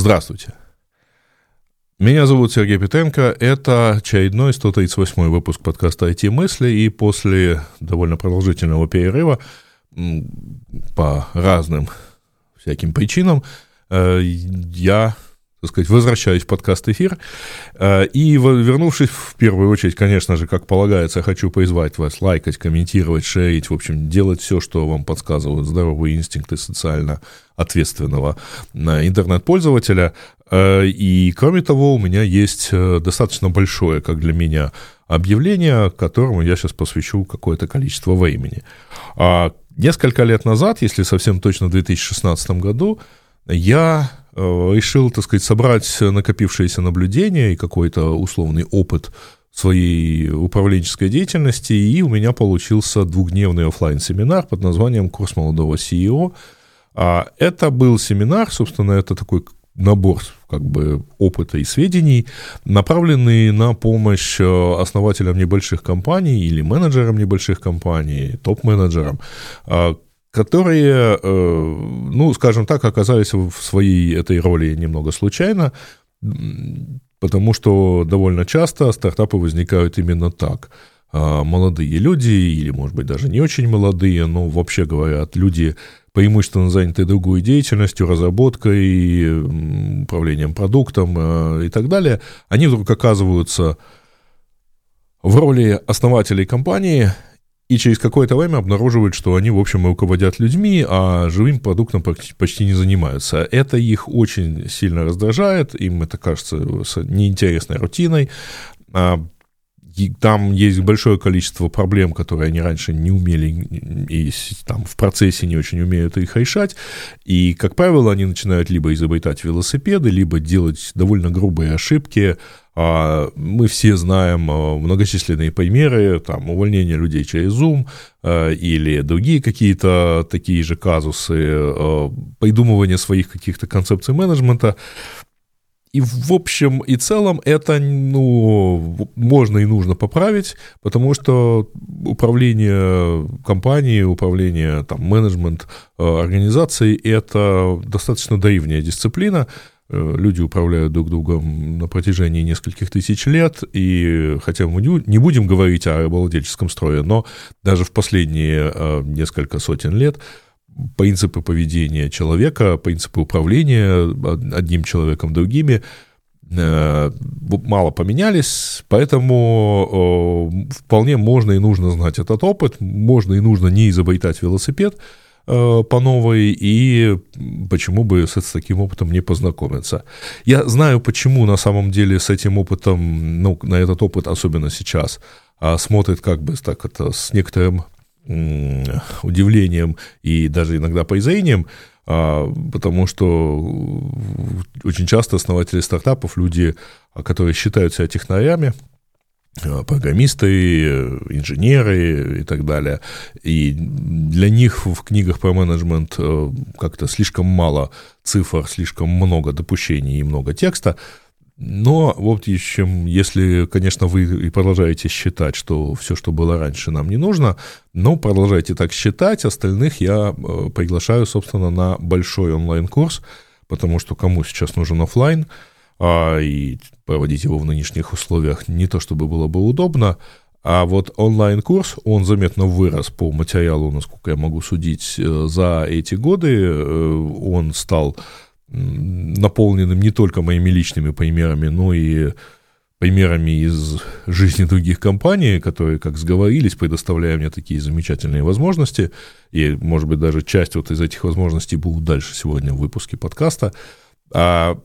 Здравствуйте. Меня зовут Сергей Петенко. Это очередной 138 выпуск подкаста «IT-мысли». И после довольно продолжительного перерыва по разным всяким причинам э, я так сказать, возвращаюсь в подкаст-эфир. Э, и, вернувшись в первую очередь, конечно же, как полагается, хочу призвать вас лайкать, комментировать, шерить, в общем, делать все, что вам подсказывают здоровые инстинкты социально ответственного э, интернет-пользователя. Э, и, кроме того, у меня есть достаточно большое, как для меня, объявление, которому я сейчас посвящу какое-то количество времени. А несколько лет назад, если совсем точно в 2016 году, я решил, так сказать, собрать накопившиеся наблюдения и какой-то условный опыт своей управленческой деятельности, и у меня получился двухдневный офлайн семинар под названием «Курс молодого CEO». А это был семинар, собственно, это такой набор как бы опыта и сведений, направленный на помощь э, основателям небольших компаний или менеджерам небольших компаний, топ-менеджерам, а, которые, э, ну, скажем так, оказались в своей этой роли немного случайно, потому что довольно часто стартапы возникают именно так. А, молодые люди, или, может быть, даже не очень молодые, но, вообще говоря, люди, преимущественно заняты другой деятельностью, разработкой, управлением продуктом э, и так далее, они вдруг оказываются в роли основателей компании – и через какое-то время обнаруживают, что они, в общем, руководят людьми, а живым продуктом почти не занимаются. Это их очень сильно раздражает, им это кажется неинтересной рутиной. А, там есть большое количество проблем, которые они раньше не умели и там в процессе не очень умеют их решать. И, как правило, они начинают либо изобретать велосипеды, либо делать довольно грубые ошибки, мы все знаем а, многочисленные примеры, там, увольнения людей через Zoom а, или другие какие-то такие же казусы, придумывание своих каких-то концепций менеджмента. И в общем и целом это ну, можно и нужно поправить, потому что управление компанией, управление там, менеджмент организацией – это достаточно древняя дисциплина, Э, люди управляют друг другом на протяжении нескольких тысяч лет, и хотя мы не будем говорить о рабовладельческом строе, но даже в последние э, несколько сотен лет принципы поведения человека, принципы управления одним человеком другими э, мало поменялись, поэтому вполне можно и нужно знать этот опыт, можно и нужно не изобретать велосипед, Э, по новой, и почему бы с, таким опытом не познакомиться. Я знаю, почему на самом деле с этим опытом, ну, на этот опыт, особенно сейчас, а, смотрит как бы так это с некоторым удивлением и даже иногда презрением, а, потому что очень часто основатели стартапов, люди, которые считают себя технарями, Э, программисты, инженеры и так далее. И для них в книгах про менеджмент э, как-то слишком мало цифр, слишком много допущений и много текста. Но вот еще, если, конечно, вы и продолжаете считать, что все, что было раньше, нам не нужно, но продолжайте так считать, остальных я э, приглашаю, собственно, на большой онлайн-курс, потому что кому сейчас нужен офлайн – а, и проводить его в нынешних условиях не то чтобы было бы удобно, а вот онлайн-курс, он заметно вырос по материалу, насколько я могу судить, э, за эти годы. Э, он стал наполненным не только моими личными примерами, но и примерами из жизни других компаний, которые, как сговорились, предоставляя мне такие замечательные возможности. И, может быть, даже часть вот из этих возможностей будут дальше сегодня в выпуске подкаста. А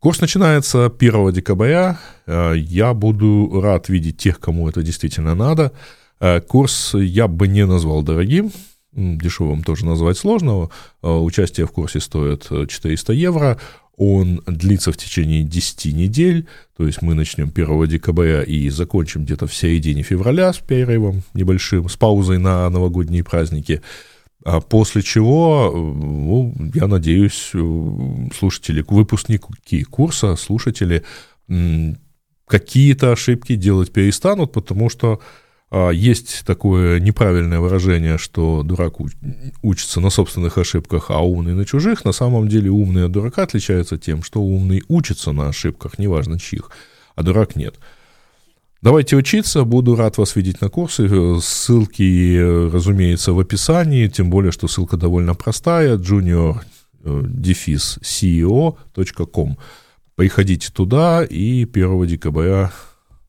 Курс начинается 1 декабря. Э, я буду рад видеть тех, кому это действительно надо. Э, курс я бы не назвал дорогим, дешевым тоже назвать сложно. Э, участие в курсе стоит 400 евро. Он длится в течение 10 недель, то есть мы начнем 1 декабря и закончим где-то в середине февраля с перерывом небольшим, с паузой на новогодние праздники. А после чего, ну, я надеюсь, слушатели, выпускники курса, слушатели какие-то ошибки делать перестанут, потому что А, есть такое неправильное выражение, что дурак учится на собственных ошибках, а умный на чужих. На самом деле умный от дурака отличается тем, что умный учится на ошибках, неважно чьих, а дурак нет. Давайте учиться, буду рад вас видеть на курсы. Ссылки, разумеется, в описании, тем более, что ссылка довольно простая, junior-ceo.com. Приходите туда, и 1 декабря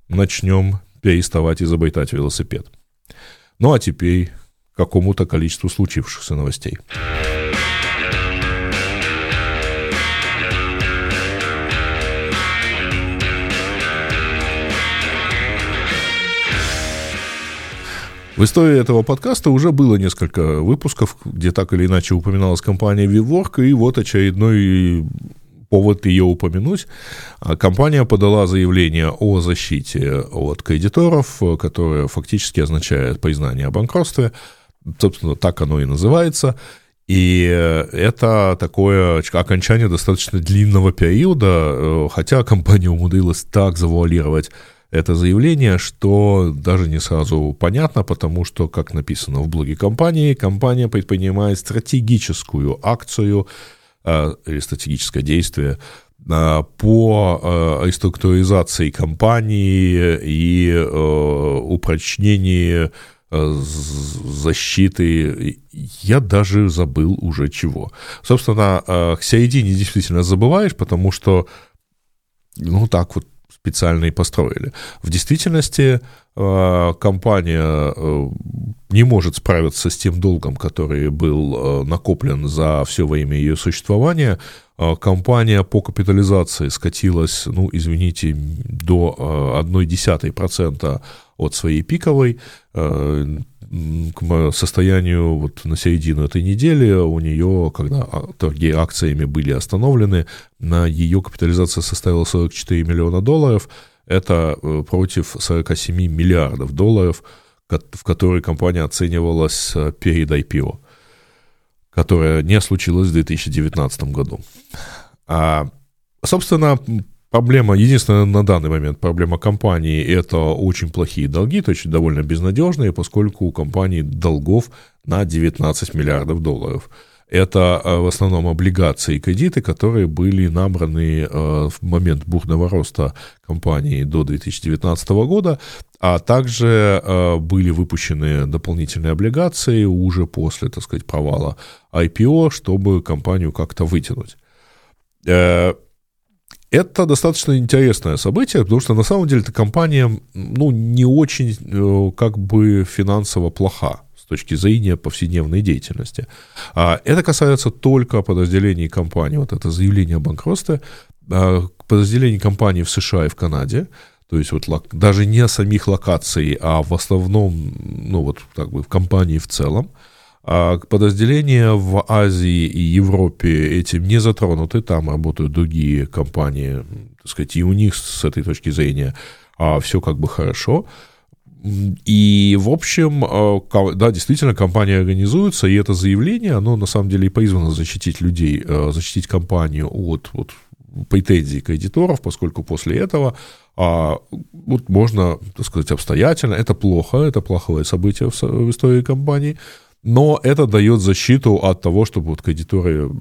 начнем переставать изобретать велосипед. Ну а теперь к какому-то количеству случившихся новостей. В истории этого подкаста уже было несколько выпусков, где так или иначе упоминалась компания VWork, и вот очередной повод ее упомянуть. А компания подала заявление о защите от кредиторов, которое фактически означает признание о банкротстве. Собственно, так оно и называется. И это такое окончание достаточно длинного периода, хотя компания умудрилась так завуалировать это заявление, что даже не сразу понятно, потому что, как написано в блоге компании, компания предпринимает стратегическую акцию Э, или стратегическое действие э, по э, реструктуризации компании и упрочнении защиты, я даже забыл уже чего. Собственно, к середине действительно забываешь, потому что, ну, так вот специально и построили. В действительности компания не может справиться с тем долгом, который был э, накоплен за все время ее существования, э, компания по капитализации скатилась, ну, извините, до 0,1% э, от своей пиковой, к состоянию вот на середину этой недели у нее, когда торги акциями были остановлены, на ее капитализация составила 44 миллиона долларов, это против 47 миллиардов долларов – в которой компания оценивалась э, перед IPO, которая не случилась в 2019 году. А, собственно, проблема, единственная на данный момент проблема компании – это очень плохие долги, то есть довольно безнадежные, поскольку у компании долгов на 19 миллиардов долларов – это э, в основном облигации и кредиты, которые были набраны э, в момент бурного роста компании до 2019 года, а также э, были выпущены дополнительные облигации уже после, так сказать, провала IPO, чтобы компанию как-то вытянуть. Это достаточно интересное событие, потому что на самом деле эта компания ну, не очень как бы финансово плоха точки зрения повседневной деятельности. А это касается только подразделений компании, вот это заявление о банкротстве, а, подразделений компании в США и в Канаде, то есть вот даже не самих локаций, а в основном, ну вот как бы в компании в целом, подразделения в Азии и Европе этим не затронуты, там работают другие компании, так сказать, и у них с этой точки зрения а, все как бы хорошо. И, в общем, э, да, действительно, компания организуется, и это заявление, оно на самом деле и призвано защитить людей, защитить компанию от вот, претензий кредиторов, поскольку после этого а, вот можно, так сказать, обстоятельно, это плохо, это плохое событие в истории компании, но это дает защиту от того, чтобы вот кредиторы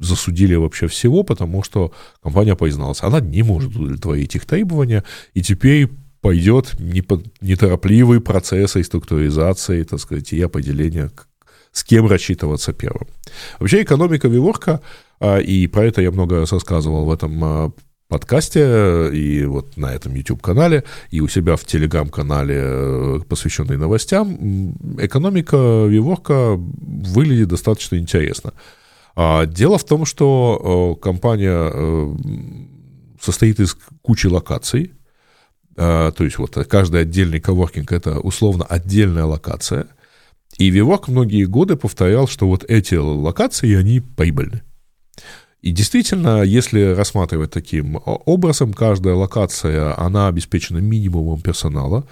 засудили вообще всего, потому что компания призналась, она не может удовлетворить их требования, и теперь пойдет неторопливый процесс реструктуризации, так сказать, и определения, с кем рассчитываться первым. Вообще экономика Виворка, а, и про это я много раз рассказывал в этом а, подкасте и вот на этом YouTube-канале, и у себя в Telegram-канале, э, посвященный новостям, экономика Виворка выглядит достаточно интересно. А, дело в том, что э, компания э, состоит из кучи локаций, то есть вот каждый отдельный коворкинг — это условно отдельная локация. И Вивок многие годы повторял, что вот эти локации, они прибыльны. И действительно, если рассматривать таким образом, каждая локация, она обеспечена минимумом персонала.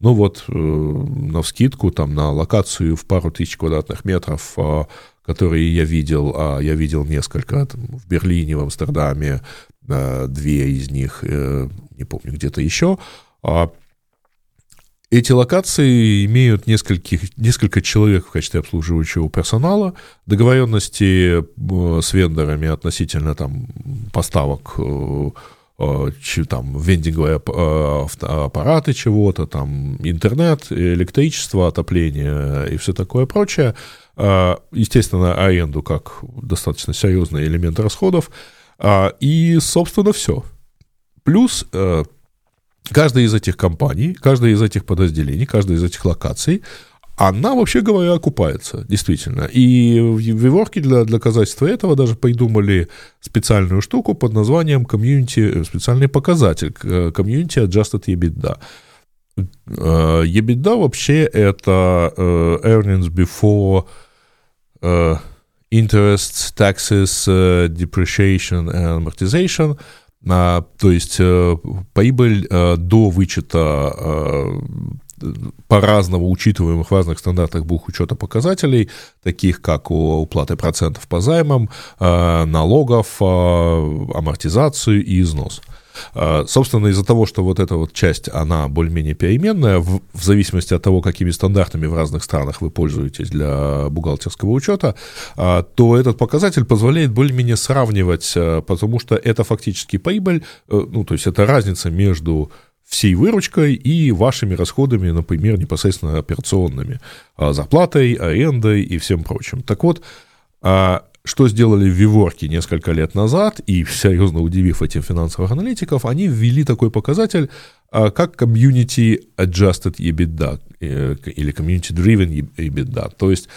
Ну вот, э, на вскидку, там, на локацию в пару тысяч квадратных метров, э, которые я видел, а я видел несколько, там, в Берлине, в Амстердаме, две из них, э, не помню, где-то еще. А Эти локации имеют нескольких, несколько человек в качестве обслуживающего персонала, договоренности э, с вендорами относительно там, поставок э, э, там, вендинговые аппараты чего-то, там, интернет, электричество, отопление и все такое прочее. Естественно, аренду как достаточно серьезный элемент расходов. И, собственно, все. Плюс каждая из этих компаний, каждая из этих подразделений, каждая из этих локаций, она, вообще говоря, окупается, действительно. И в Виворке для доказательства этого даже придумали специальную штуку под названием комьюнити, специальный показатель, комьюнити adjusted EBITDA. EBITDA вообще это э, earnings before э, interest, taxes, э, depreciation and amortization – то есть э, прибыль э, до вычета э, по-разному учитываемых в разных стандартах бухучета показателей, таких как уплаты процентов по займам, налогов, амортизацию и износ. А, собственно, из-за того, что вот эта вот часть, она более-менее переменная, в, в зависимости от того, какими стандартами в разных странах вы пользуетесь для бухгалтерского учета, а, то этот показатель позволяет более-менее сравнивать, а, потому что это фактически прибыль, э, ну, то есть это разница между всей выручкой и вашими расходами, например, непосредственно операционными, зарплатой, арендой и всем прочим. Так вот, что сделали в Виворке несколько лет назад, и серьезно удивив этим финансовых аналитиков, они ввели такой показатель, а, как Community Adjusted EBITDA э, или Community Driven EBITDA. То есть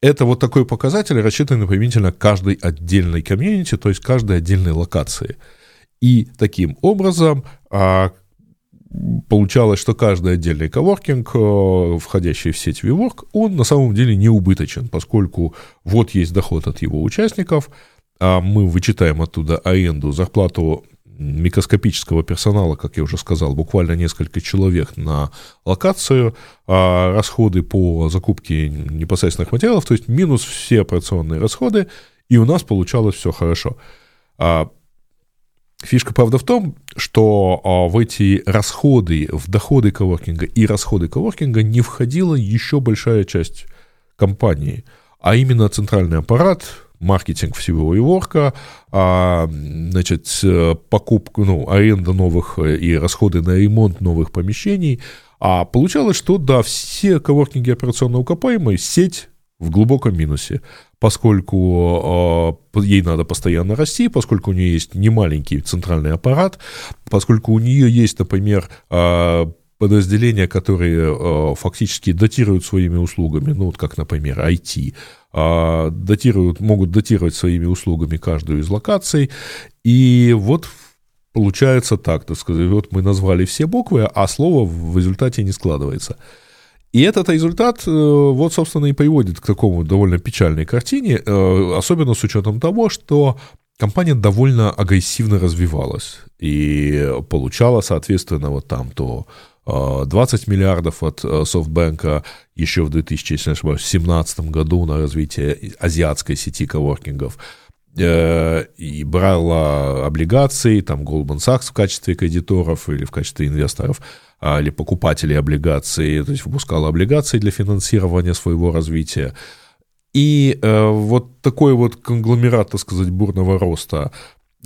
это вот такой показатель, рассчитанный применительно каждой отдельной комьюнити, то есть каждой отдельной локации. И таким образом а, получалось, что каждый отдельный коворкинг, э, входящий в сеть WeWork, он на самом деле не убыточен, поскольку вот есть доход от его участников, а мы вычитаем оттуда аренду, зарплату микроскопического персонала, как я уже сказал, буквально несколько человек на локацию, а расходы по закупке непосредственных материалов, то есть минус все операционные расходы, и у нас получалось все хорошо. А Фишка, правда, в том, что а, в эти расходы, в доходы коворкинга и расходы коворкинга не входила еще большая часть компании, а именно центральный аппарат, маркетинг всего и ворка, а, значит, покупка, ну, аренда новых э, и расходы на ремонт новых помещений. А получалось, что, да, все коворкинги операционно укопаемые, сеть в глубоком минусе поскольку э, ей надо постоянно расти, поскольку у нее есть немаленький центральный аппарат, поскольку у нее есть, например, э, подразделения, которые э, фактически датируют своими услугами, ну вот как, например, IT, э, датируют, могут датировать своими услугами каждую из локаций, и вот получается так, так сказать, вот мы назвали все буквы, а слово в результате не складывается. И этот результат, э, вот, собственно, и приводит к такому довольно печальной картине, э, особенно с учетом того, что компания довольно агрессивно развивалась. И получала, соответственно, вот там то 20 э, миллиардов от SoftBank еще в 2017 году на развитие азиатской сети коворкингов, и брала облигации, там Goldman Sachs в качестве кредиторов или в качестве инвесторов – а, или покупателей облигаций, то есть выпускала облигации для финансирования своего развития. И э, вот такой вот конгломерат, так сказать, бурного роста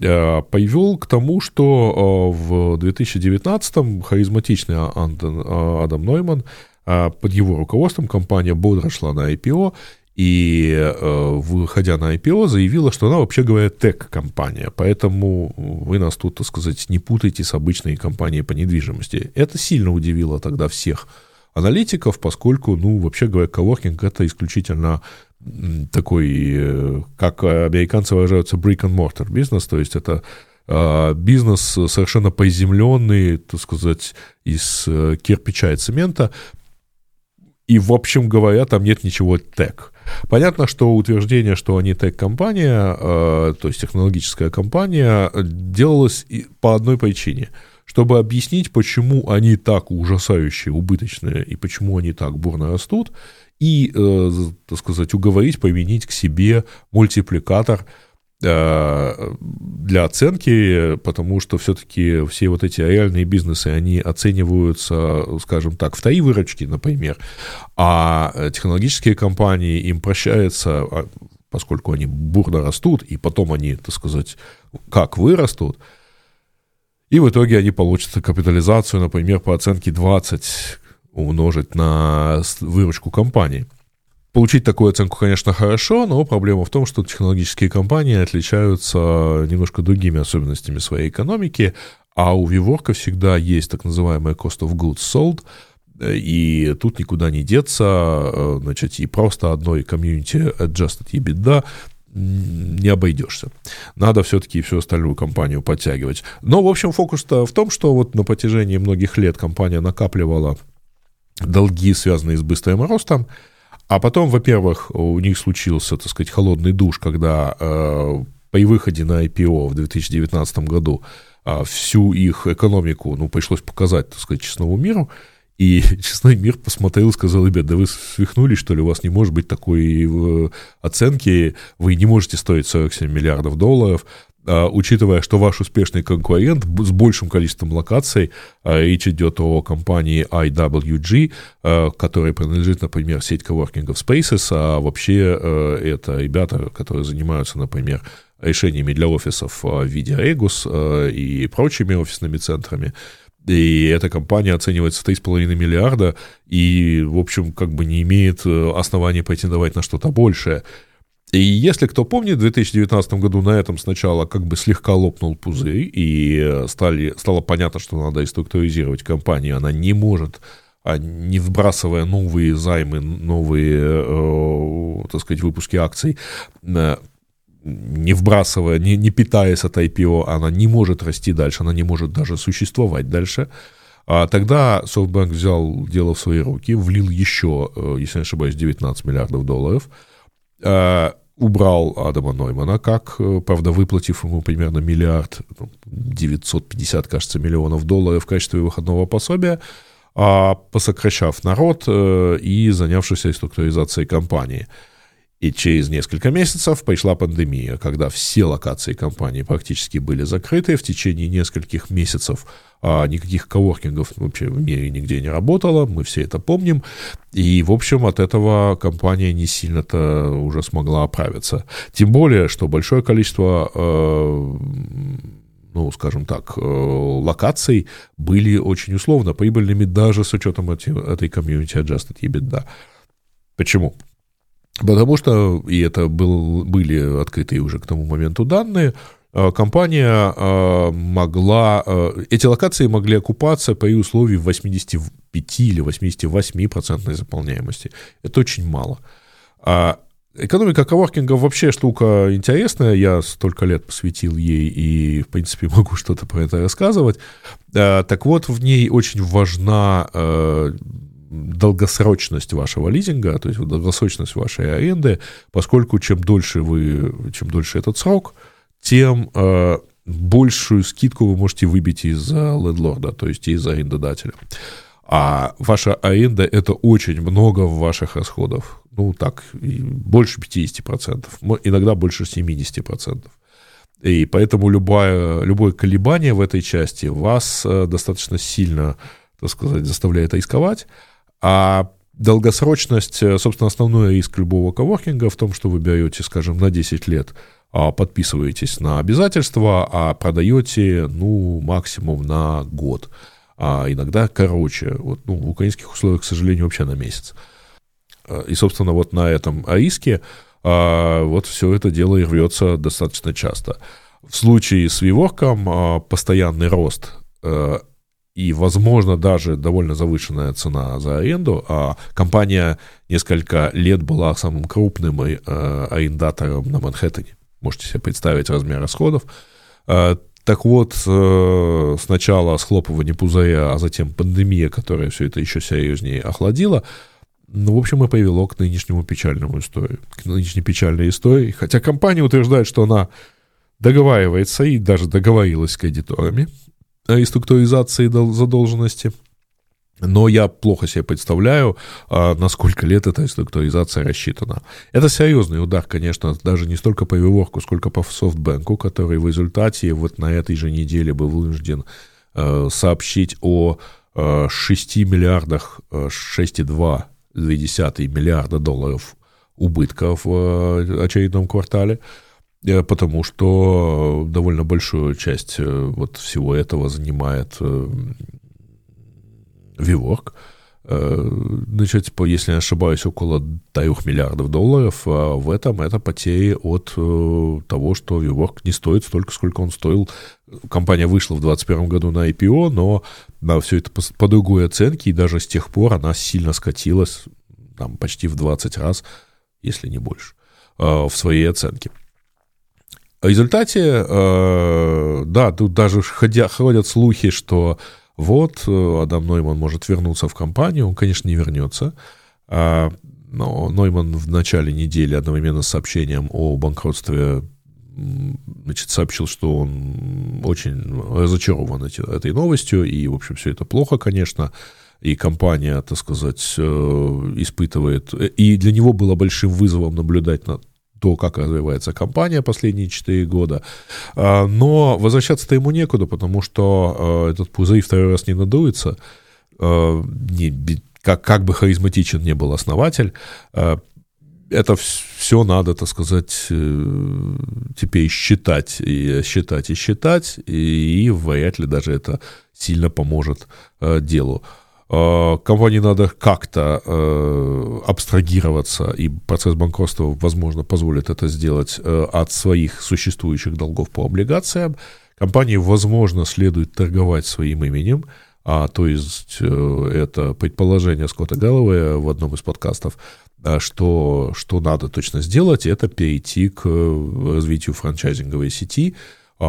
э, привел к тому, что э, в 2019-м харизматичный э, Адам Нойман э, под его руководством компания бодро шла на IPO, и, э, выходя на IPO, заявила, что она, вообще говоря, тег-компания, поэтому вы нас тут, так сказать, не путайте с обычной компанией по недвижимости. Это сильно удивило тогда всех аналитиков, поскольку, ну, вообще говоря, коворкинг — это исключительно такой, э, как американцы выражаются, brick-and-mortar бизнес, то есть это э, бизнес совершенно приземленный, так сказать, из кирпича и цемента, и, в общем говоря, там нет ничего тег. Понятно, что утверждение, что они тег-компания, э, то есть технологическая компания, делалось по одной причине – чтобы объяснить, почему они так ужасающе убыточные и почему они так бурно растут, и, э, так сказать, уговорить, применить к себе мультипликатор, для оценки, потому что все-таки все вот эти реальные бизнесы, они оцениваются, скажем так, в три выручки, например, а технологические компании, им прощается, а, поскольку они бурно растут, и потом они, так сказать, как вырастут, и в итоге они получат капитализацию, например, по оценке 20 умножить на выручку компании – Получить такую оценку, конечно, хорошо, но проблема в том, что технологические компании отличаются немножко другими особенностями своей экономики, а у Виворка всегда есть так называемая cost of goods sold, и тут никуда не деться, значит, и просто одной community adjusted EBITDA не обойдешься. Надо все-таки всю остальную компанию подтягивать. Но, в общем, фокус-то в том, что вот на протяжении многих лет компания накапливала долги, связанные с быстрым ростом, а потом, во-первых, у них случился, так сказать, холодный душ, когда э, при выходе на IPO в 2019 году э, всю их экономику, ну, пришлось показать, так сказать, честному миру, и честный мир посмотрел и сказал, ребят, да вы свихнулись, что ли, у вас не может быть такой э, оценки, вы не можете стоить 47 миллиардов долларов, учитывая, что ваш успешный конкурент с большим количеством локаций, а, речь идет о компании IWG, а, которая принадлежит, например, сеть коворкингов Spaces, а вообще это ребята, которые занимаются, например, решениями для офисов в виде Regus и прочими офисными центрами. И эта компания оценивается в 3,5 миллиарда и, в общем, как бы не имеет оснований претендовать на что-то большее. И если кто помнит, в 2019 году на этом сначала как бы слегка лопнул пузырь, и стали, стало понятно, что надо структуризировать компанию, она не может а не вбрасывая новые займы, новые, э, так сказать, выпуски акций, э, не вбрасывая, не, не питаясь от IPO, она не может расти дальше, она не может даже существовать дальше. А тогда SoftBank взял дело в свои руки, влил еще, э, если не ошибаюсь, 19 миллиардов долларов. А, убрал Адама Ноймана, как, э, правда, выплатив ему примерно миллиард, 950, ну, кажется, миллионов долларов в качестве выходного пособия, а посокращав народ э, и занявшись реструктуризацией компании. И через несколько месяцев пришла пандемия, когда все локации компании практически были закрыты. В течение нескольких месяцев а никаких коворкингов вообще в мире нигде не работало, мы все это помним. И, в общем, от этого компания не сильно-то уже смогла оправиться. Тем более, что большое количество э, ну, скажем так, э, локаций были очень условно прибыльными даже с учетом эти, этой комьюнити adjusted EBITDA. Почему? Потому что, и это был, были открытые уже к тому моменту данные, Э, компания э, могла, э, эти локации могли окупаться при условии 85 или 88 процентной заполняемости. Это очень мало. А экономика коворкинга вообще штука интересная, я столько лет посвятил ей и, в принципе, могу что-то про это рассказывать. Так вот, в ней очень важна долгосрочность вашего лизинга, то есть долгосрочность вашей аренды, поскольку чем дольше вы, чем дольше этот срок, тем э, большую скидку вы можете выбить из лендлорда, то есть из арендодателя. А ваша аренда – это очень много в ваших расходах. Ну, так, больше 50%, иногда больше 70%. И поэтому любое, любое колебание в этой части вас э, достаточно сильно, так сказать, заставляет рисковать. А долгосрочность, э, собственно, основной риск любого коворкинга в том, что вы берете, скажем, на 10 лет – а, подписываетесь на обязательства, а продаете, ну, максимум на год. А иногда короче. Вот, ну, в украинских условиях, к сожалению, вообще на месяц. А, и, собственно, вот на этом риске а, вот все это дело и рвется достаточно часто. В случае с Виворком постоянный рост и, возможно, даже довольно завышенная цена за аренду. А компания несколько лет была самым крупным арендатором на Манхэттене. Можете себе представить размер расходов. А, так вот, э, сначала схлопывание пузыря, а затем пандемия, которая все это еще серьезнее охладила, ну, в общем, и привело к нынешнему печальному истории, к нынешней печальной истории. Хотя компания утверждает, что она договаривается и даже договорилась с кредиторами о реструктуризации задолженности. но я плохо себе представляю, а, на сколько лет эта структуризация рассчитана. Это серьезный удар, конечно, даже не столько по Виворку, сколько по софтбанку, который в результате вот на этой же неделе был вынужден э, сообщить о 6 э, миллиардах, 6,2 миллиарда долларов убытка в э, очередном квартале, потому что довольно большую часть вот всего этого занимает Виворк. Э, значит, если не ошибаюсь, около 3 миллиардов долларов. А в этом это потери от э, того, что Виворк не стоит столько, сколько он стоил. Компания вышла в 2021 году на IPO, но на все это по, другой оценке, и даже с тех пор она сильно скатилась, там, почти в 20 раз, если не больше, э, в своей оценке. В результате, да, тут даже ходя, ходят слухи, что вот, э, Адам Нойман может вернуться в компанию, он, конечно, не вернется, а, но Нойман в начале недели одновременно с сообщением о банкротстве значит, сообщил, что он очень разочарован этой новостью, и, в общем, все это плохо, конечно, и компания, так сказать, э, испытывает, и для него было большим вызовом наблюдать на то, как развивается компания последние 4 года. А, но возвращаться-то ему некуда, потому что а, этот пузырь второй раз не надуется. А, не, как, как бы харизматичен не был основатель, это все надо, так сказать, э, теперь считать, и считать, и считать, и, и вряд ли даже это сильно поможет делу. Э, компании надо как-то э, абстрагироваться, и процесс банкротства, возможно, позволит это сделать э, от своих существующих долгов по облигациям. Компании, возможно, следует торговать своим именем, а, то есть это предположение Скотта Гэллоуэя в одном из подкастов, что, что надо точно сделать, это перейти к развитию франчайзинговой сети,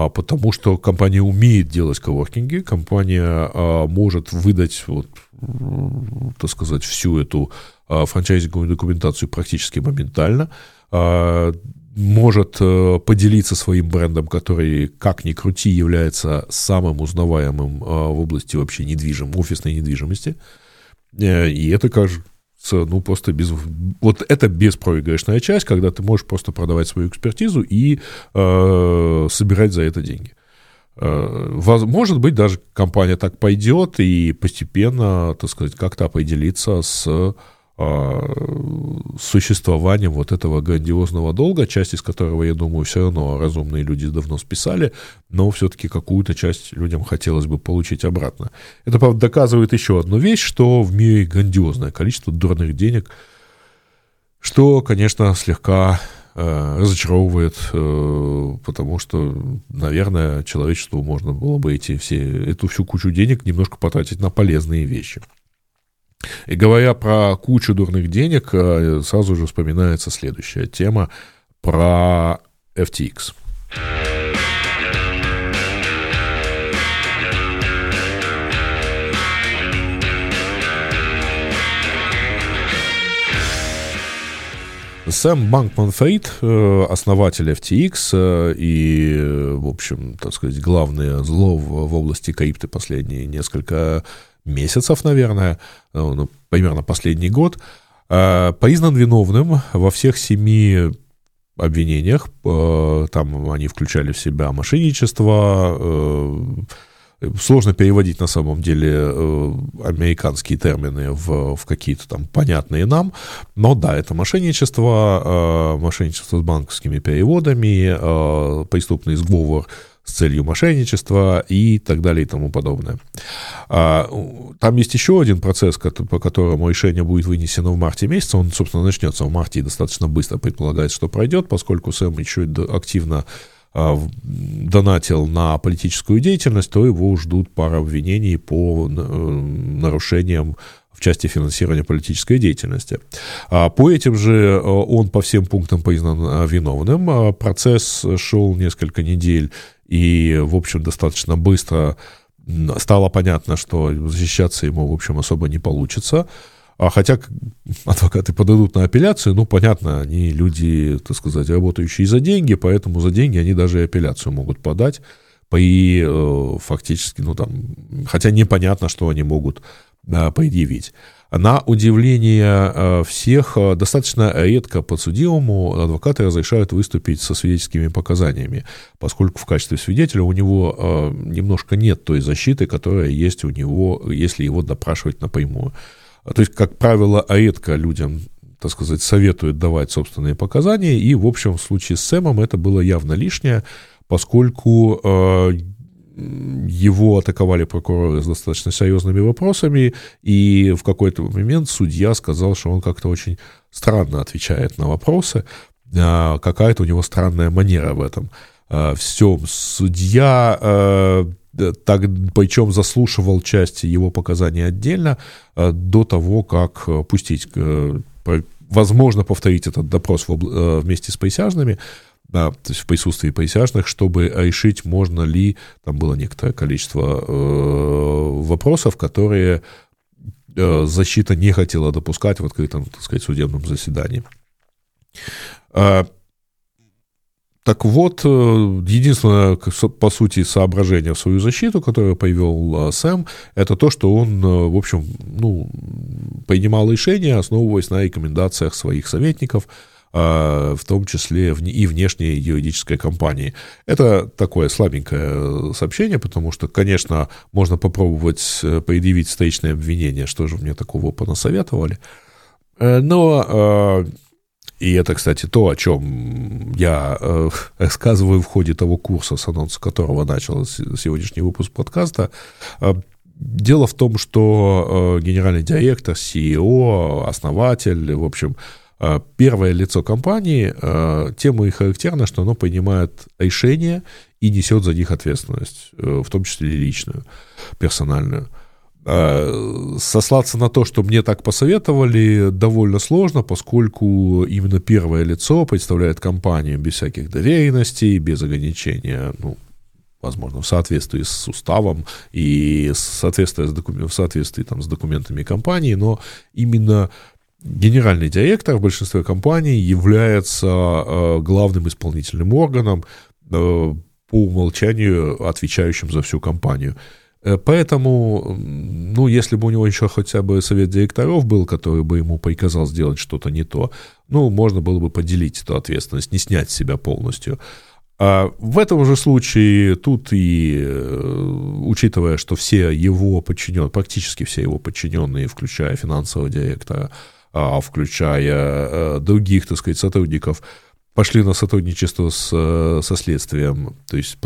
потому что компания умеет делать коворкинги, компания а, может выдать, вот, так сказать, всю эту а, франчайзинговую документацию практически моментально, может э, поделиться своим брендом, который, как ни крути, является самым узнаваемым в области вообще недвижим, офисной недвижимости. Э, и это, ну, просто без... Вот это беспроигрышная часть, когда ты можешь просто продавать свою экспертизу и э, собирать за это деньги. Э, может быть, даже компания так пойдет и постепенно, так сказать, как-то определиться с а, существованием вот этого грандиозного долга, часть из которого, я думаю, все равно разумные люди давно списали, но все-таки какую-то часть людям хотелось бы получить обратно. Это, правда, доказывает еще одну вещь, что в мире грандиозное количество дурных денег, что, конечно, слегка э, разочаровывает, э, потому что, наверное, человечеству можно было бы эти все, эту всю кучу денег немножко потратить на полезные вещи. И говоря про кучу дурных денег, э, сразу же вспоминается следующая тема про FTX. Сэм Банкман Фрид, э, основатель FTX э, и, в общем, так сказать, главное зло в области крипты последние несколько месяцев, наверное, ну, примерно последний год, э, признан виновным во всех семи обвинениях. Э, там они включали в себя мошенничество, сложно переводить на самом деле американские термины в, в какие-то там понятные нам, но да, это мошенничество, мошенничество с банковскими переводами, преступный сговор с целью мошенничества и так далее и тому подобное. А, там есть еще один процесс, по которому решение будет вынесено в марте месяце. Он, собственно, начнется в марте и достаточно быстро предполагается, что пройдет, поскольку Сэм еще активно а, донатил на политическую деятельность, то его ждут пара обвинений по э, нарушениям в части финансирования политической деятельности. А по этим же э, он по всем пунктам признан э, виновным. Процесс шел несколько недель и, в общем, достаточно быстро стало понятно, что защищаться ему, в общем, особо не получится. А хотя адвокаты подадут на апелляцию, ну, понятно, они люди, так сказать, работающие за деньги, поэтому за деньги они даже и апелляцию могут подать. И э, фактически, ну, там, хотя непонятно, что они могут предъявить. На удивление э, всех, э, достаточно редко подсудимому адвокаты разрешают выступить со свидетельскими показаниями, поскольку в качестве свидетеля у него э, немножко нет той защиты, которая есть у него, если его допрашивать напрямую. То есть, как правило, редко людям так сказать, советуют давать собственные показания, и в общем в случае с Сэмом это было явно лишнее, поскольку его атаковали прокуроры с достаточно серьезными вопросами, и в какой-то момент судья сказал, что он как-то очень странно отвечает на вопросы, а, какая-то у него странная манера в этом а, всем. Судья а, так, причем заслушивал части его показаний отдельно до того, как пустить, возможно, повторить этот допрос вместе с присяжными, да, то есть в присутствии присяжных, чтобы решить, можно ли, там было некоторое количество э, вопросов, которые э, защита не хотела допускать в открытом, так сказать, судебном заседании. А, так вот, э, единственное, по сути, соображение в свою защиту, которое появил Сэм, это то, что он, в общем, ну, принимал решения, основываясь на рекомендациях своих советников – в том числе и внешней юридической компании. Это такое слабенькое сообщение, потому что, конечно, можно попробовать э, предъявить встречное обвинение, что же мне такого понасоветовали. Э, но а, и это, кстати, то, о чем я э, рассказываю в ходе того курса, с анонса которого начал сегодняшний выпуск подкаста. А, дело в том, что генеральный директор, CEO, основатель, в общем, а, первое лицо компании, а, тем и характерно, что оно принимает решения и несет за них ответственность, э, в том числе и личную, персональную. А, сослаться на то, что мне так посоветовали, довольно сложно, поскольку именно первое лицо представляет компанию без всяких доверенностей, без ограничения, ну, возможно, в соответствии с уставом и в соответствии с, докум... в соответствии, там, с документами компании, но именно генеральный директор в большинстве компаний является э, главным исполнительным органом, э, по умолчанию отвечающим за всю компанию. Э, поэтому, ну, если бы у него еще хотя бы совет директоров был, который бы ему приказал сделать что-то не то, ну, можно было бы поделить эту ответственность, не снять с себя полностью. А в этом же случае тут и, учитывая, что все его подчиненные, практически все его подчиненные, включая финансового директора, включая э, других, так сказать, сотрудников, пошли на сотрудничество с, э, со следствием, то есть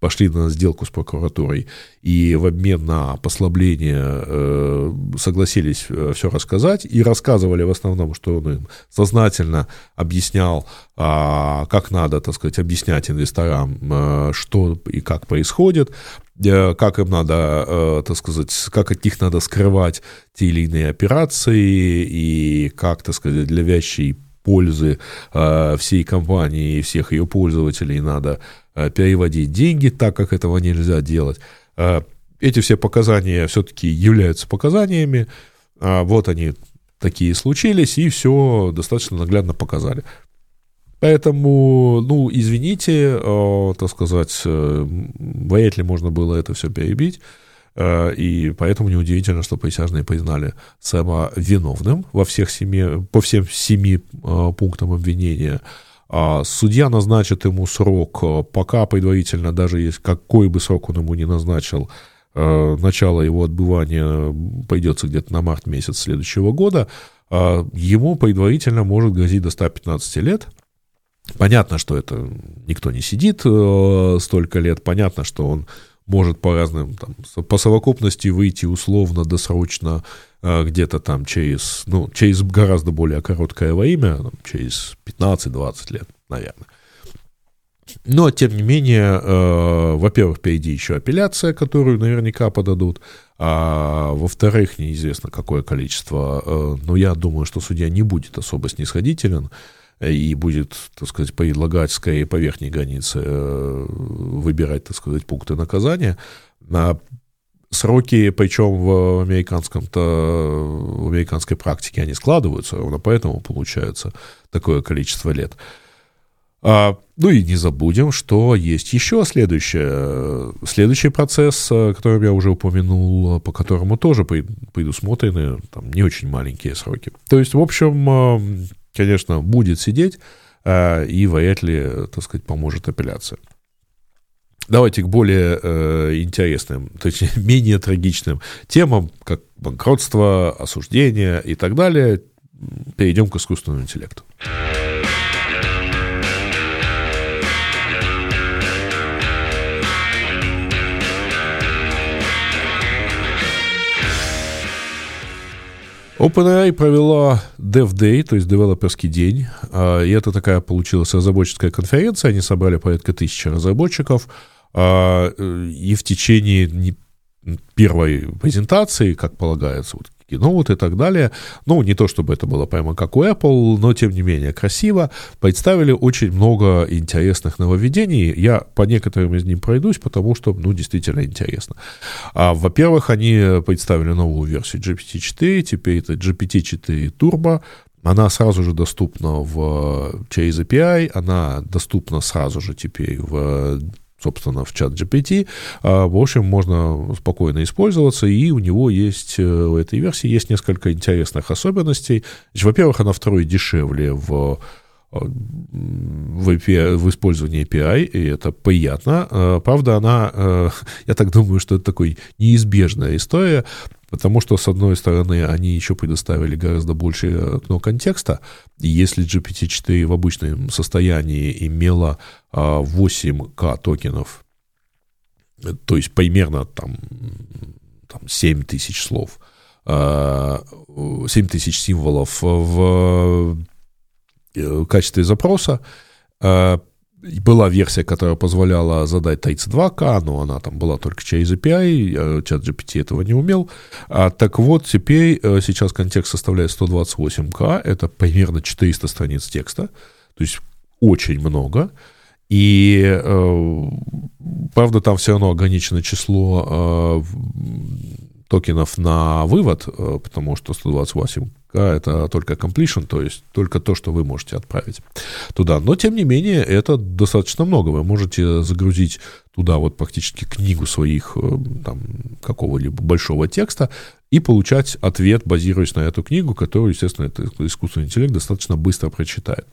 пошли на сделку с прокуратурой, и в обмен на послабление э, согласились все рассказать, и рассказывали в основном, что он им сознательно объяснял, а, как надо, так сказать, объяснять инвесторам, что и как происходит, Э, как им надо, э, так сказать, как от них надо скрывать те или иные операции, и как, так сказать, для вящей пользы э, всей компании и всех ее пользователей надо переводить деньги так, как этого нельзя делать. Эти все показания все-таки являются показаниями. Вот они такие случились, и все достаточно наглядно показали. Поэтому, ну, извините, э, так сказать, э, вряд ли можно было это все перебить. Э, и поэтому неудивительно, что присяжные признали Сэма виновным во всех семи, по всем семи э, пунктам обвинения. А судья назначит ему срок, э, пока предварительно, даже если какой бы срок он ему не назначил, начало его отбывания придется где-то на март месяц следующего года, ему предварительно может грозить до 115 лет – Понятно, что это никто не сидит столько лет, понятно, что он может по разным, там, по совокупности выйти условно, досрочно, э, где-то там через, ну, через гораздо более короткое время, там, через 15-20 лет, наверное. Но, тем не менее, э, во-первых, впереди еще апелляция, которую наверняка подадут, а во-вторых, неизвестно какое количество, э, но я думаю, что судья не будет особо снисходителен, и будет, так сказать, предлагать скорее по верхней границе э, выбирать, так сказать, пункты наказания. На сроки, причем в американском-то, в американской практике они складываются, ровно поэтому получается такое количество лет. А, ну и не забудем, что есть еще следующее, следующий процесс, который я уже упомянул, по которому тоже предусмотрены там, не очень маленькие сроки. То есть, в общем, конечно, будет сидеть, и вряд ли, так сказать, поможет апелляция. Давайте к более э, интересным, точнее, менее трагичным темам, как банкротство, осуждение и так далее. Перейдем к искусственному интеллекту. OpenAI провела Dev Day, то есть девелоперский день, а, и это такая получилась разработческая конференция, они собрали порядка тысячи разработчиков, а, и в течение первой презентации, как полагается, вот вот и так далее. Ну, не то чтобы это было прямо как у Apple, но тем не менее красиво. Представили очень много интересных нововведений. Я по некоторым из них пройдусь, потому что, ну, действительно интересно. А, во-первых, они представили новую версию GPT-4, теперь это GPT-4 Turbo, она сразу же доступна в, через API, она доступна сразу же теперь в собственно, в чат GPT. А, в общем, можно спокойно использоваться, и у него есть, э, у этой версии есть несколько интересных особенностей. Во-первых, она второй дешевле в э, в, API, в использовании API, и это приятно. А, правда, она, э, я так думаю, что это такой неизбежная история, Потому что, с одной стороны, они еще предоставили гораздо больше окно контекста. И если GPT-4 в обычном состоянии имела 8К токенов, то есть примерно там, там 7 тысяч слов, 7 тысяч символов в э, качестве запроса, была версия, которая позволяла задать 32К, но она там была только через API, чат GPT этого не умел. А, так вот, теперь, э, сейчас контекст составляет 128К, это примерно 400 страниц текста, то есть очень много. И, э, правда, там все равно ограничено число э, токенов на вывод, э, потому что 128 это только completion, то есть только то, что вы можете отправить туда. Но, тем не менее, это достаточно много. Вы можете загрузить туда вот практически книгу своих э, там, какого-либо большого текста и получать ответ, базируясь на эту книгу, которую, естественно, этот искусственный интеллект достаточно быстро прочитает.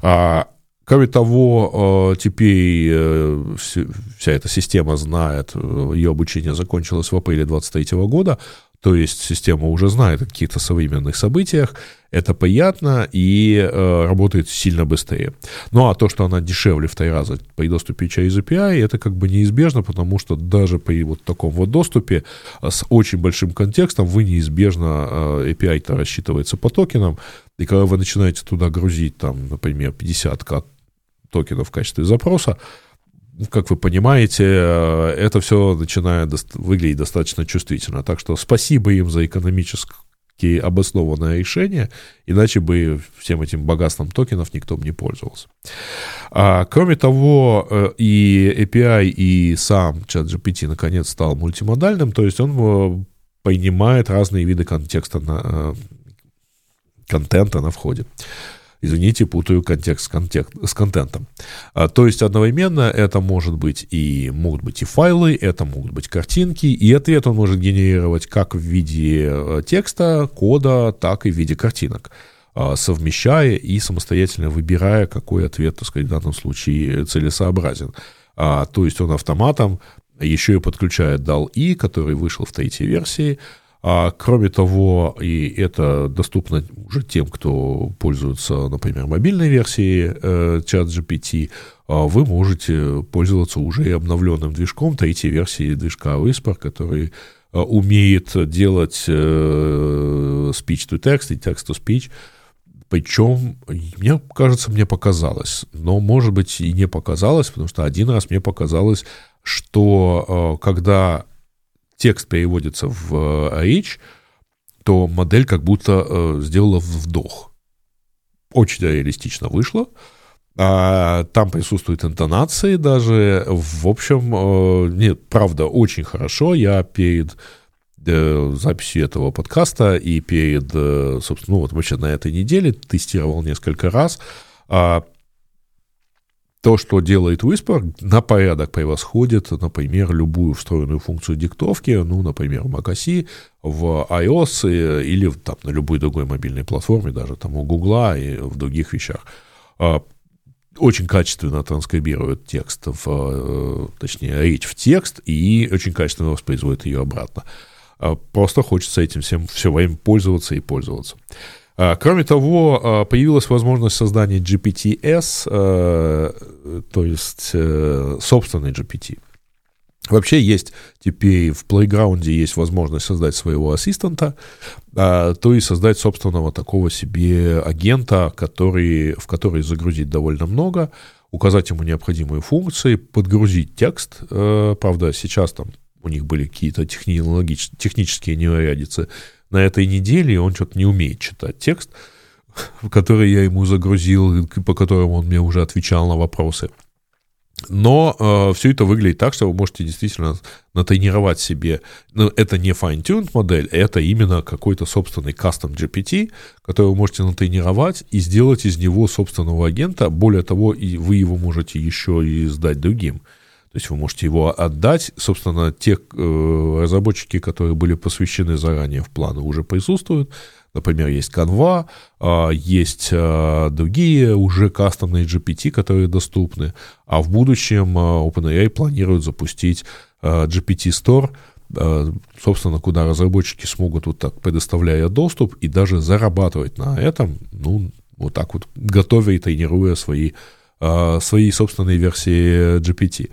А, Кроме того, э, теперь э, вся эта система знает, ее обучение закончилось в апреле 2023 года, то есть система уже знает о каких-то современных событиях, это приятно и э, работает сильно быстрее. Ну а то, что она дешевле в три раза при доступе через API, это как бы неизбежно, потому что даже при вот таком вот доступе э, с очень большим контекстом вы неизбежно, э, API-то рассчитывается по токенам, и когда вы начинаете туда грузить, там, например, 50 токенов в качестве запроса, как вы понимаете, э, это все начинает выглядеть достаточно чувствительно. Так что спасибо им за экономически обоснованное решение, иначе бы всем этим богатством токенов никто бы не пользовался. А, кроме того, э, и API, и сам ChatGPT наконец стал мультимодальным, то есть он э, принимает разные виды контекста на, контента на входе. Извините, путаю контекст с, контекст, с контентом. А, то есть одновременно это может быть и могут быть и файлы, это могут быть картинки, и ответ он может генерировать как в виде э, текста, кода, так и в виде картинок а, совмещая и самостоятельно выбирая, какой ответ, так сказать, в данном случае целесообразен. А, то есть он автоматом еще и подключает DAL-E, который вышел в третьей версии, а, кроме того, и это доступно уже тем, кто пользуется, например, мобильной версией э, ChatGPT, а, вы можете пользоваться уже и обновленным движком третьей версии движка Whisper, который а, умеет делать э, speech-to-text и text-to-speech, причем, мне кажется, мне показалось, но, может быть, и не показалось, потому что один раз мне показалось, что э, когда текст переводится в э, речь, то модель как будто э, сделала вдох. Очень реалистично вышло. А, там присутствуют интонации даже. В общем, э, нет, правда, очень хорошо. Я перед записью этого подкаста и перед, собственно, ну вот вообще на этой неделе тестировал несколько раз. А, то, что делает Whisper, на порядок превосходит, например, любую встроенную функцию диктовки, ну, например, в macOS, в iOS или там, на любой другой мобильной платформе, даже там у Гугла и в других вещах. А, очень качественно транскрибирует текст, в, э, точнее, речь в текст и очень качественно воспроизводит ее обратно. А, просто хочется этим всем все время пользоваться и пользоваться. А, кроме того, а, появилась возможность создания GPTs, а, то есть э, собственный GPT. Вообще есть теперь в Playground есть возможность создать своего ассистента, то есть создать собственного такого себе агента, который, в который загрузить довольно много, указать ему необходимые функции, подгрузить текст. Э, правда, сейчас там у них были какие-то технические неурядицы на этой неделе, он что-то не умеет читать текст, который я ему загрузил, по которому он мне уже отвечал на вопросы. Но э, все это выглядит так, что вы можете действительно натренировать себе. Ну, это не fine-tuned модель, это именно какой-то собственный custom GPT, который вы можете натренировать и сделать из него собственного агента. Более того, и вы его можете еще и сдать другим. То есть вы можете его отдать. Собственно, те э, разработчики, которые были посвящены заранее в планы, уже присутствуют. Например, есть Canva, э, есть э, другие уже кастомные GPT, которые доступны. А в будущем э, OpenAI планирует запустить GPT Store, собственно, куда разработчики смогут вот так, предоставляя доступ, и даже зарабатывать на этом, ну, вот так вот, готовя и тренируя свои, свои собственные версии GPT.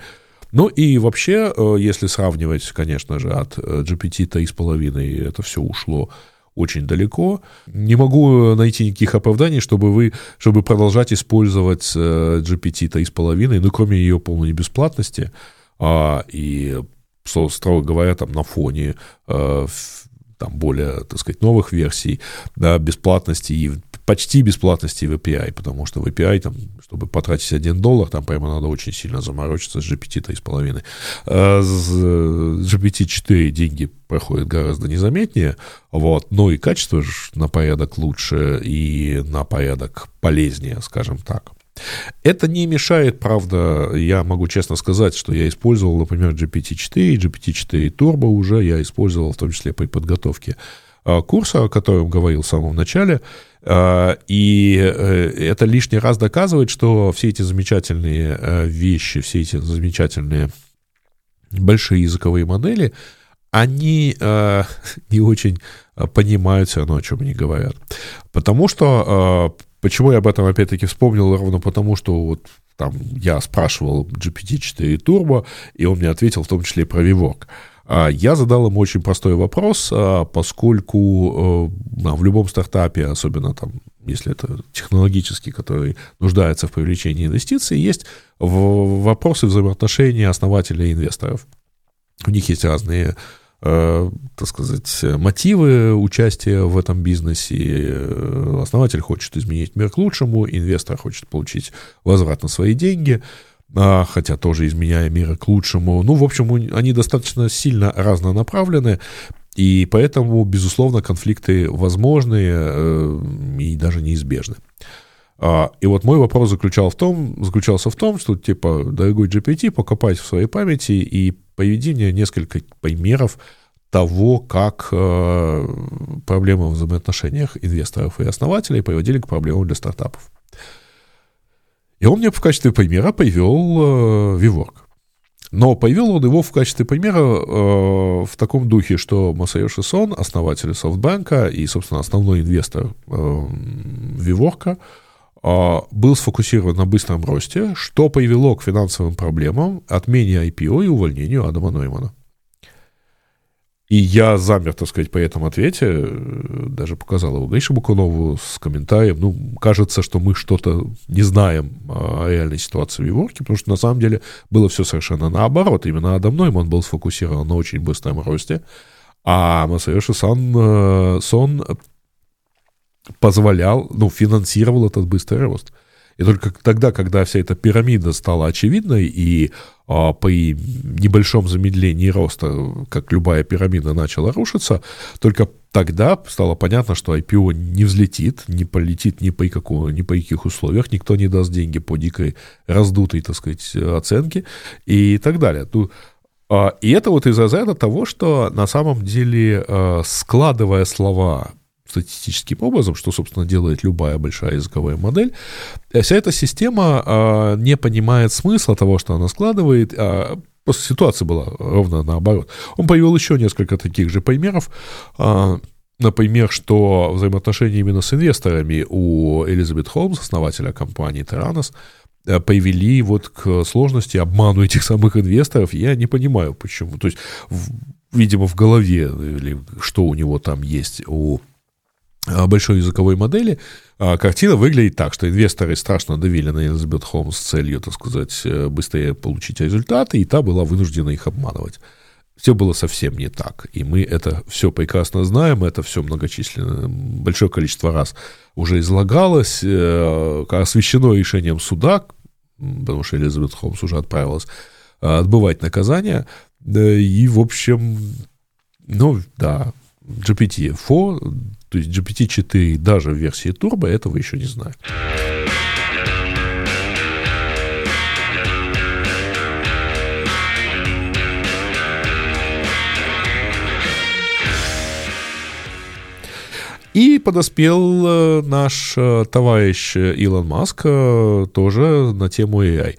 Ну и вообще, э, если сравнивать, конечно же, от э, GPT 3,5 это все ушло очень далеко. Не могу найти никаких оправданий, чтобы вы, чтобы продолжать использовать э, GPT 3,5, ну, кроме ее полной бесплатности, а, и, строго говоря, там на фоне там более, так сказать, новых версий, да, бесплатности и почти бесплатности в API, потому что в API, там, чтобы потратить 1 доллар, там прямо надо очень сильно заморочиться с GPT 3,5. А с GPT-4 деньги проходят гораздо незаметнее, вот, но и качество на порядок лучше и на порядок полезнее, скажем так. Это не мешает, правда, я могу честно сказать, что я использовал, например, GPT-4, GPT-4 Turbo уже я использовал, в том числе при подготовке курса, о котором говорил в самом начале. А, и э, это лишний раз доказывает, что все эти замечательные э, вещи, все эти замечательные большие языковые модели, они э, не очень понимают все равно, о чем они говорят. Потому что Почему я об этом опять-таки вспомнил? Ровно потому, что вот там я спрашивал GPT-4 Turbo, и он мне ответил в том числе про Vivork. А я задал ему очень простой вопрос, а, поскольку э, в любом стартапе, особенно там, если это технологический, который нуждается в привлечении инвестиций, есть вопросы взаимоотношений основателей и инвесторов. У них есть разные Э, так сказать, мотивы участия в этом бизнесе. Основатель хочет изменить мир к лучшему, инвестор хочет получить возврат на свои деньги, а, хотя тоже изменяя мир к лучшему. Ну, в общем, они достаточно сильно разнонаправлены, и поэтому, безусловно, конфликты возможны э, и даже неизбежны. А, и вот мой вопрос заключал в том, заключался в том, что, типа, дорогой GPT, покопать в своей памяти и приведи мне несколько примеров того, как э, проблемы в взаимоотношениях инвесторов и основателей приводили к проблемам для стартапов. И он мне в качестве примера привел э, ViVork. Но привел он его в качестве примера э, в таком духе, что Масайоши Сон, основатель софтбанка и, собственно, основной инвестор э, ViVork, а, был сфокусирован на быстром росте, что привело к финансовым проблемам, отмене IPO и увольнению Адама Ноймана. И я замер, так сказать, по этому ответе, э, даже показал его Грише Бакунову с комментарием, ну, кажется, что мы что-то не знаем о реальной ситуации в Еворке, потому что на самом деле было все совершенно наоборот. Именно Адам Нойман был сфокусирован на очень быстром росте, а Масаеши Сан, э, Сон позволял, ну, финансировал этот быстрый рост. И только тогда, когда вся эта пирамида стала очевидной, и а, при небольшом замедлении роста, как любая пирамида начала рушиться, только тогда стало понятно, что IPO не взлетит, не полетит ни по, какому, ни по каких условиях, никто не даст деньги по дикой раздутой, так сказать, оценке и так далее. А, и это вот из-за того, что на самом деле, а, складывая слова статистическим образом, что, собственно, делает любая большая языковая модель, вся эта система э, не понимает смысла того, что она складывает, а просто ситуация была ровно наоборот. Он привел еще несколько таких же примеров. Э, например, что взаимоотношения именно с инвесторами у Элизабет Холмс, основателя компании Terranos, привели вот к сложности обману этих самых инвесторов. Я не понимаю, почему. То есть, видимо, в голове, или что у него там есть у а, большой языковой модели, а, картина выглядит так, что инвесторы страшно давили на Elizabeth Холмс с целью, так сказать, э, быстрее получить результаты, и та была вынуждена их обманывать. Все было совсем не так. И мы это все прекрасно знаем, это все многочисленно, большое количество раз уже излагалось, э, освещено решением суда, потому что Элизабет Холмс уже отправилась э, отбывать наказание. И, в общем, ну, да, GPT-4, то есть GPT-4 даже в версии Turbo этого еще не знаю. И подоспел э, наш э, товарищ Илон Маск э, тоже на тему AI.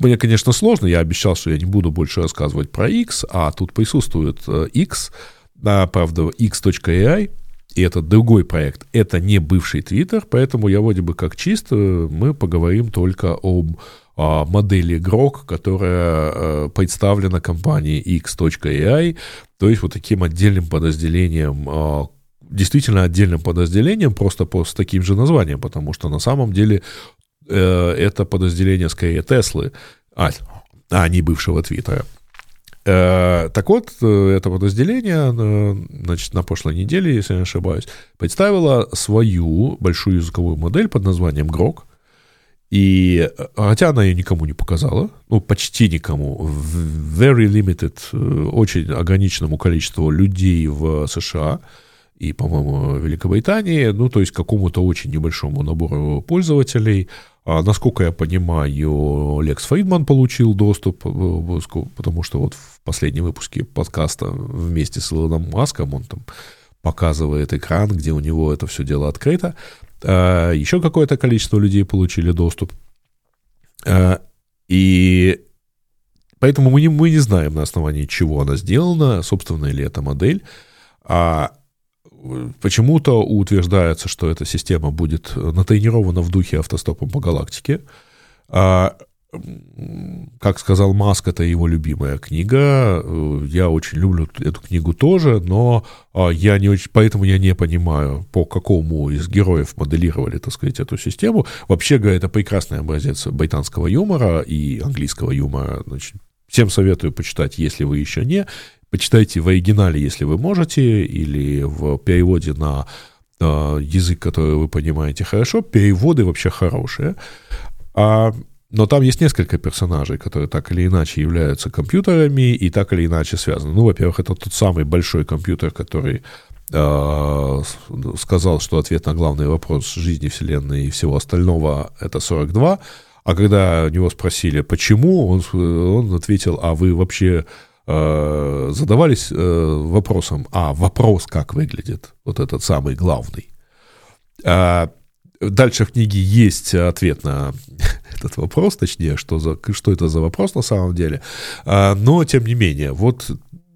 Мне, конечно, сложно, я обещал, что я не буду больше рассказывать про X, а тут присутствует X – а, правда, x.ai, и это другой проект, это не бывший Twitter, поэтому я вроде бы как чист, мы поговорим только об а, модели Grok, которая а, представлена компанией x.ai, то есть вот таким отдельным подразделением а, действительно отдельным подразделением, просто с таким же названием, потому что на самом деле э, это подразделение скорее Теслы, а, а не бывшего Твиттера. Э, так вот, э, это подразделение, э, значит, на прошлой неделе, если я не ошибаюсь, представило свою большую языковую модель под названием Grok. И хотя она ее никому не показала, ну, почти никому, very limited, очень ограниченному количеству людей в США и, по-моему, Великобритании, ну, то есть какому-то очень небольшому набору пользователей – насколько я понимаю, Лекс Фридман получил доступ, э, потому что вот в последнем выпуске подкаста вместе с Илоном Маском он там показывает экран, где у него это все дело открыто. А, еще какое-то количество людей получили доступ. А, и поэтому мы не, мы не знаем, на основании чего она сделана, собственно ли это модель. А Почему-то утверждается, что эта система будет натренирована в духе автостопом по галактике. А, как сказал Маск, это его любимая книга. Я очень люблю эту книгу тоже, но а, я не очень, поэтому я не понимаю, по какому из героев моделировали, так сказать, эту систему. Вообще говоря, это прекрасный образец британского юмора и английского юмора. Значит, всем советую почитать, если вы еще не. Почитайте в оригинале, если вы можете, или в переводе на э, язык, который вы понимаете хорошо. Переводы вообще хорошие. А, но там есть несколько персонажей, которые так или иначе являются компьютерами и так или иначе связаны. Ну, во-первых, это тот самый большой компьютер, который э, сказал, что ответ на главный вопрос жизни Вселенной и всего остального — это 42. А когда у него спросили, почему, он, он ответил, а вы вообще Э, задавались э, вопросом, а вопрос как выглядит, вот этот самый главный. А дальше в книге есть ответ на этот вопрос, точнее, что, за, что это за вопрос на самом деле. А, но, тем не менее, вот,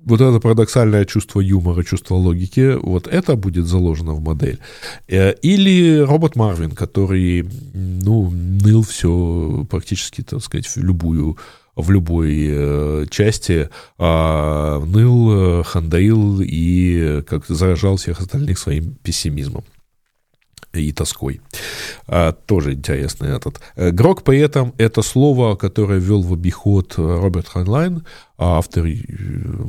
вот это парадоксальное чувство юмора, чувство логики, вот это будет заложено в модель. Э, или робот Марвин, который, ну, ныл все практически, так сказать, в любую в любой э, части а, ныл, хандрил и как заражал всех остальных своим пессимизмом. И тоской. А, тоже интересный этот. Э, Грок при этом это слово, которое ввел в обиход Роберт Хайнлайн, автор, э,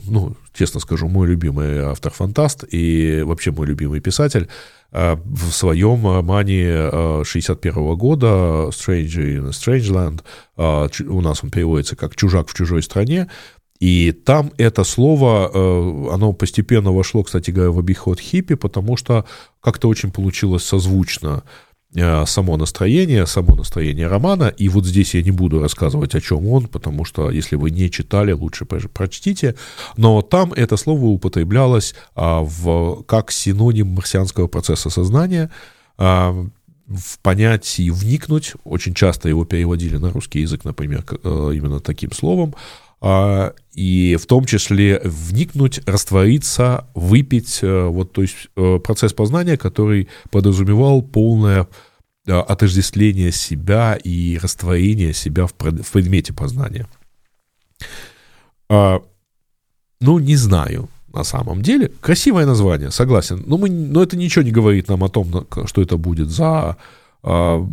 ну, честно скажу, мой любимый автор-фантаст и вообще мой любимый писатель, а, в своем романе 61 -го года «Stranger in a Strange Land», а, у нас он переводится как «Чужак в чужой стране», и там это слово, э, оно постепенно вошло, кстати говоря, в обиход хиппи, потому что как-то очень получилось созвучно э, само настроение, само настроение романа. И вот здесь я не буду рассказывать, о чем он, потому что если вы не читали, лучше прочтите. Но там это слово употреблялось а, в, как синоним марсианского процесса сознания а, в понять и вникнуть. Очень часто его переводили на русский язык, например, э, именно таким словом. А, и в том числе вникнуть, раствориться, выпить, э, вот, то есть э, процесс познания, который подразумевал полное э, отождествление себя и растворение себя в предмете познания. А, ну, не знаю, на самом деле. Красивое название, согласен. Но, мы, но это ничего не говорит нам о том, что это будет за, а,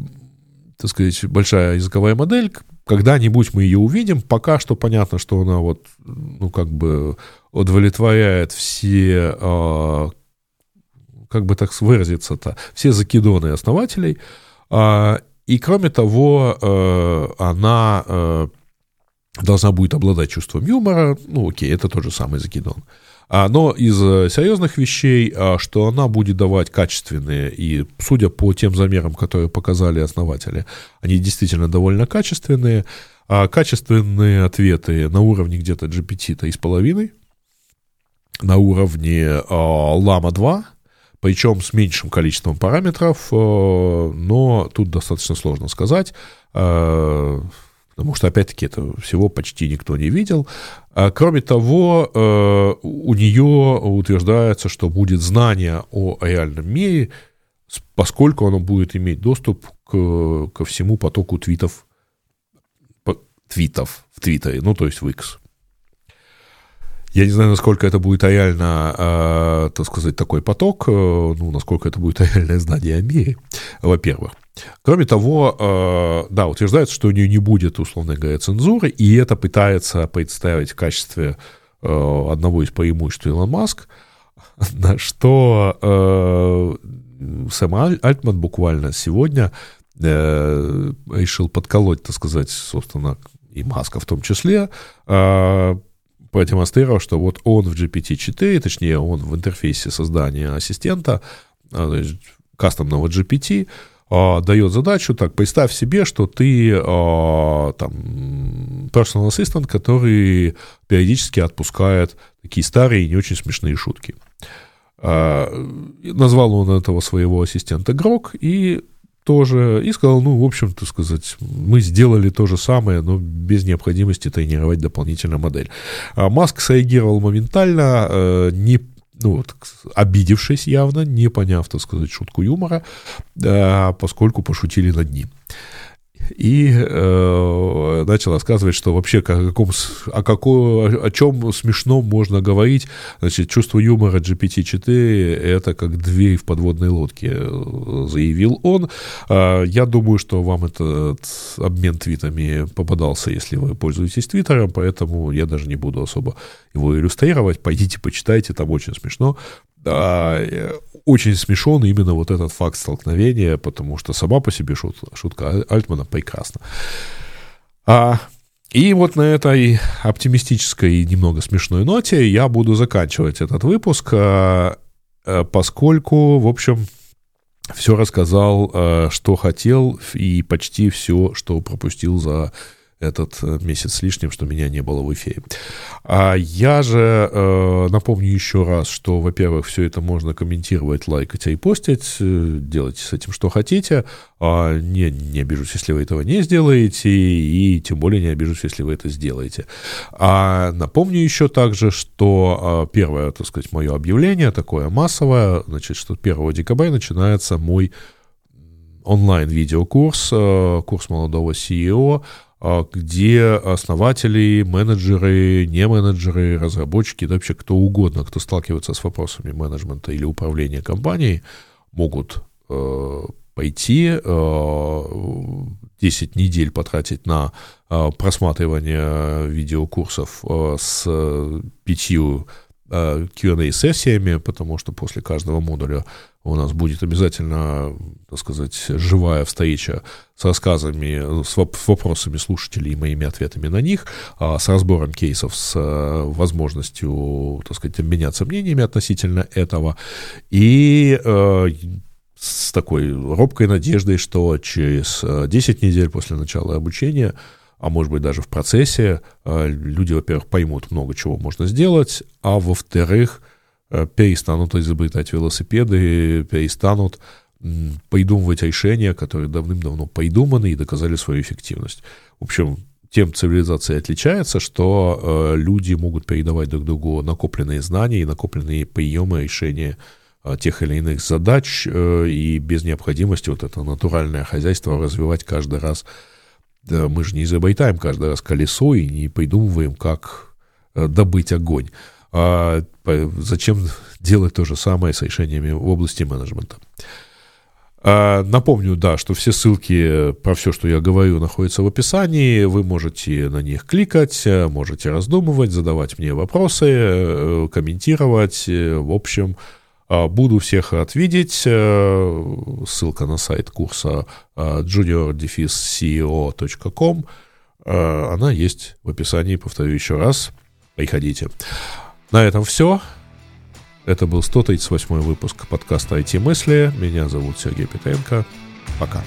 так сказать, большая языковая модель, когда-нибудь мы ее увидим. Пока что понятно, что она вот, ну, как бы удовлетворяет все, э, как бы так выразиться-то, все закидоны основателей. Э, и кроме того, э, она э, должна будет обладать чувством юмора. Ну, окей, это тот же самый закидон. А, но из э, серьезных вещей, а, что она будет давать качественные, и судя по тем замерам, которые показали основатели, они действительно довольно качественные, а качественные ответы на уровне где-то GPT-то из половины, на уровне Lama 2, причем с меньшим количеством параметров, но тут достаточно сложно сказать потому что, опять-таки, это всего почти никто не видел. А, кроме того, э, у нее утверждается, что будет знание о реальном мире, поскольку оно будет иметь доступ к, ко всему потоку твитов, твитов в Твиттере, ну, то есть в X. Я не знаю, насколько это будет реально, э, так сказать, такой поток, э, ну, насколько это будет реальное знание о мире, во-первых. Кроме того, э, да, утверждается, что у нее не будет, условно говоря, цензуры, и это пытается представить в качестве э, одного из преимуществ Илон Маск, на что э, Сэм Альтман буквально сегодня решил подколоть, так сказать, собственно, и Маска в том числе, продемонстрировав, что вот он в GPT-4, точнее, он в интерфейсе создания ассистента, кастомного GPT, а, дает задачу, так, представь себе, что ты а, там personal assistant, который периодически отпускает такие старые и не очень смешные шутки. А, назвал он этого своего ассистента Грок и тоже, и сказал, ну, в общем, так сказать, мы сделали то же самое, но без необходимости тренировать дополнительную модель. Маск среагировал моментально, э, не ну, вот, обидевшись явно, не поняв, так сказать, шутку юмора, э, поскольку пошутили над ним и э, начал рассказывать, что вообще о, каком, о, каком, о чем смешном можно говорить. Значит, чувство юмора GPT-4 — это как дверь в подводной лодке, заявил он. Э, я думаю, что вам этот обмен твитами попадался, если вы пользуетесь Твиттером, поэтому я даже не буду особо его иллюстрировать. Пойдите, почитайте, там очень смешно. Очень смешон именно вот этот факт столкновения, потому что сама по себе шутка, шутка Альтмана прекрасна. А, и вот на этой оптимистической и немного смешной ноте я буду заканчивать этот выпуск, а, а, поскольку, в общем, все рассказал, а, что хотел, и почти все, что пропустил за этот э, месяц с лишним, что меня не было в эфире. А я же э, напомню еще раз, что, во-первых, все это можно комментировать, лайкать и постить, э, делайте с этим что хотите. А не, не обижусь, если вы этого не сделаете, и тем более не обижусь, если вы это сделаете. А напомню еще также, что э, первое, так сказать, мое объявление такое массовое, значит, что 1 декабря начинается мой онлайн-видеокурс, э, курс молодого CEO а, где основатели, менеджеры, не менеджеры, разработчики, да вообще кто угодно, кто сталкивается с вопросами менеджмента или управления компанией, могут пойти, 10 недель потратить на просматривание видеокурсов с пятью Q&A-сессиями, потому что после каждого модуля у нас будет обязательно, так сказать, живая встреча с рассказами, с вопросами слушателей и моими ответами на них, а с разбором кейсов, с э, возможностью, так сказать, обменяться мнениями относительно этого. И э, с такой робкой надеждой, что через 10 э, недель после начала обучения а может быть даже в процессе, люди, во-первых, поймут много чего можно сделать, а во-вторых, Э, перестанут изобретать велосипеды, перестанут придумывать решения, которые давным-давно придуманы и доказали свою эффективность. В общем, тем цивилизация отличается, что э, люди могут передавать друг другу накопленные знания и накопленные приемы решения э, тех или иных задач э, и без необходимости вот это натуральное хозяйство развивать каждый раз. Да, мы же не изобретаем каждый раз колесо и не придумываем, как э, добыть огонь. А зачем делать то же самое с решениями в области менеджмента? А, напомню, да, что все ссылки про все, что я говорю, находятся в описании. Вы можете на них кликать, можете раздумывать, задавать мне вопросы, э, комментировать. В общем, буду всех рад видеть. Э, ссылка на сайт курса а, junior-ceo.com. Она есть в описании, повторю еще раз. Приходите. На этом все. Это был 138 выпуск подкаста IT-мысли. Меня зовут Сергей Петренко. Пока.